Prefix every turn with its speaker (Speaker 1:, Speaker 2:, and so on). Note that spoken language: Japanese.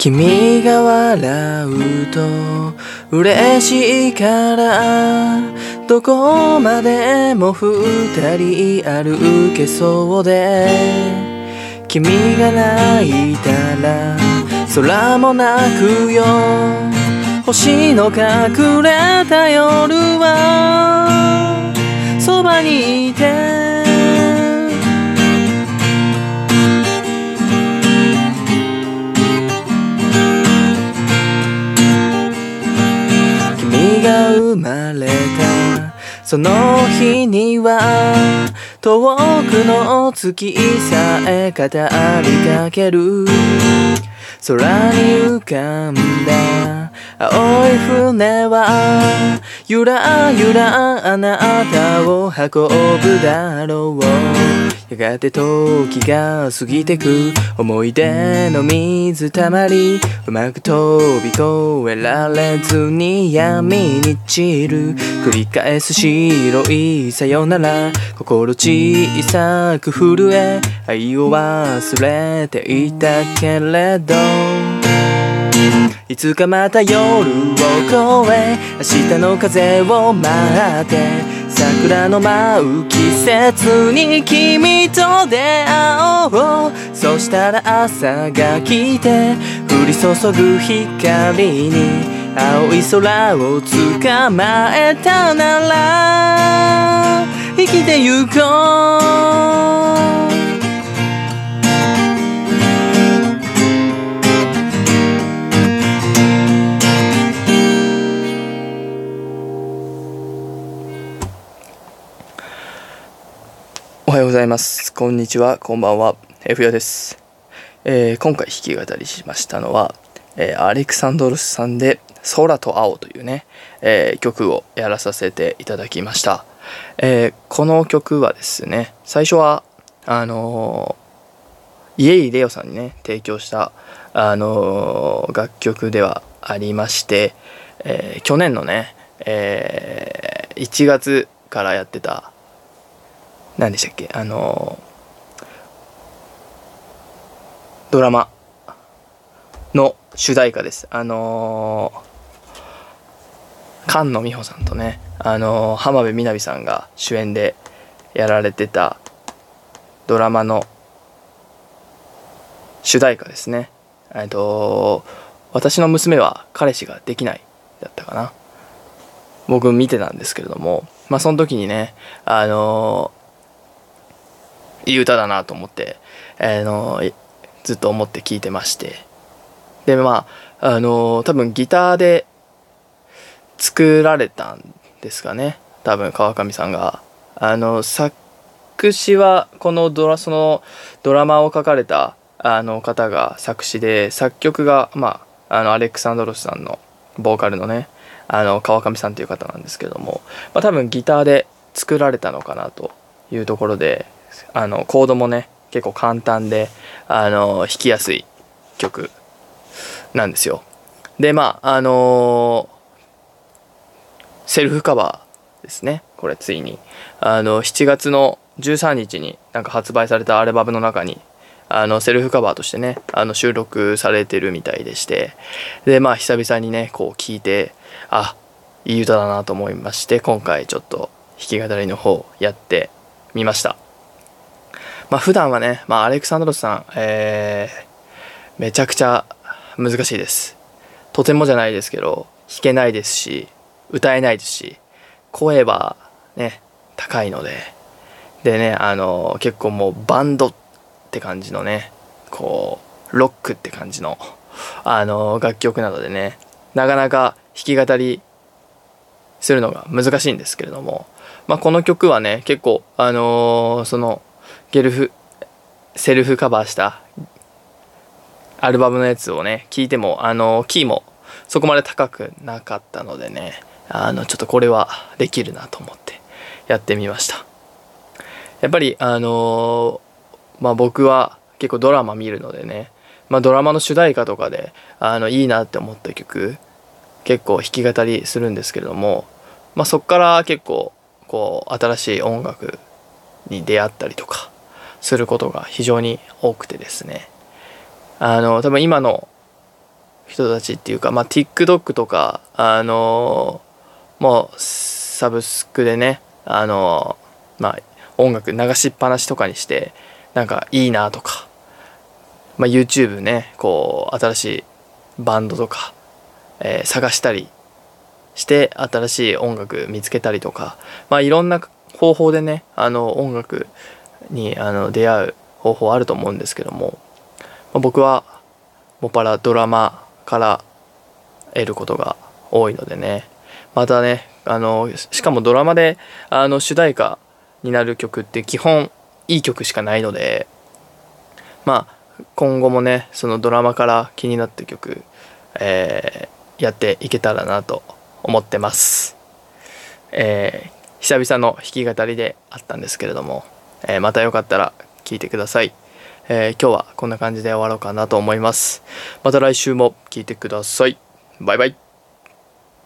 Speaker 1: 君が笑うと嬉しいからどこまでも二人歩けそうで君が泣いたら空も泣くよ。星の隠れた夜はそばにいて生まれた。その日には遠くの月さえ語りかける。空に浮かんだ。青い船はゆらゆらあなたを運ぶだろうやがて時が過ぎてく。思い出の水たまり。うまく飛び越えられずに闇に散る。繰り返す白いさよなら。心小さく震え。愛を忘れていたけれど。いつかまた夜を越え明日の風を待って桜の舞う季節に君と出会おう。そしたら朝が来て降り注ぐ光に青い空を捕まえたなら生きてゆこう。おはようございます。こんにちは。こんばんは。F ヨです。えー今回弾き語りしましたのは、えーアレクサンドロスさんで「空と青」というね、えー曲をやらさせていただきました。えこの曲はですね、最初はあのーイエイレオさんにね提供した、あの楽曲ではありまして、え去年のね、え1月からやってた何でしたっけ？あのドラマの主題歌です。あの菅野美穂さんとねあの浜辺美波さんが主演でやられてたドラマの主題歌ですね。えっと私の娘は彼氏ができないだったかな。僕見てたんですけれどもまあその時にねあのいい歌だなと思って、あのずっと思って聴いてまして。でまああの多分ギターで作られたんですかね。多分川上さんが。あの作詞はこのドラそのドラマを書かれたあの方が作詞で作曲がまああのアレクサンドロスさんのボーカルのねあの川上さんという方なんですけども、まあ、多分ギターで作られたのかなというところであのコードもね結構簡単であの弾きやすい曲なんですよ。でまああのセルフカバーですね。これついに。あの7月の13日になんか発売されたアルバムの中にあのセルフカバーとしてねあの収録されてるみたいでして。でまあ久々にねこう聞いてあいい歌だなと思いまして今回ちょっと弾き語りの方やってみました。まあ普段はね、まあ、アレクサンドロスさん、えーめちゃくちゃ難しいです。とてもじゃないですけど弾けないですし歌えないですし声はね高いので。でねあの結構もうバンドって感じのねこうロックって感じのあの楽曲なのでねなかなか弾き語りするのが難しいんですけれども、まあ、この曲はね結構あのーそのゲルフセルフカバーしたアルバムのやつをね聴いてもあのキーもそこまで高くなかったのでねあのちょっとこれはできるなと思ってやってみました。やっぱりあのまあ僕は結構ドラマ見るのでね、まあ、ドラマの主題歌とかであのいいなって思った曲結構弾き語りするんですけれども、まあ、そこから結構こう新しい音楽に出会ったりとかすることが非常に多くてですね。あの多分今の人たちっていうか、まあ、TikTok とかあのもうサブスクでねあのまあ音楽流しっぱなしとかにしてなんかいいなとか、まあ、YouTube ねこう新しいバンドとか、えー、探したりして新しい音楽見つけたりとか、まあ、いろんな方法でねあの音楽にあの出会う方法あると思うんですけども、まあ、僕はもっぱらドラマから得ることが多いのでねまたねあのしかもドラマであの主題歌になる曲って基本いい曲しかないのでまあ今後もねそのドラマから気になった曲、えー、やっていけたらなと思ってます。えー、久々の弾き語りであったんですけれども、えー、またよかったら聞いてください。え今日はこんな感じで終わろうかなと思います。また来週も聴いてください。バイバイ。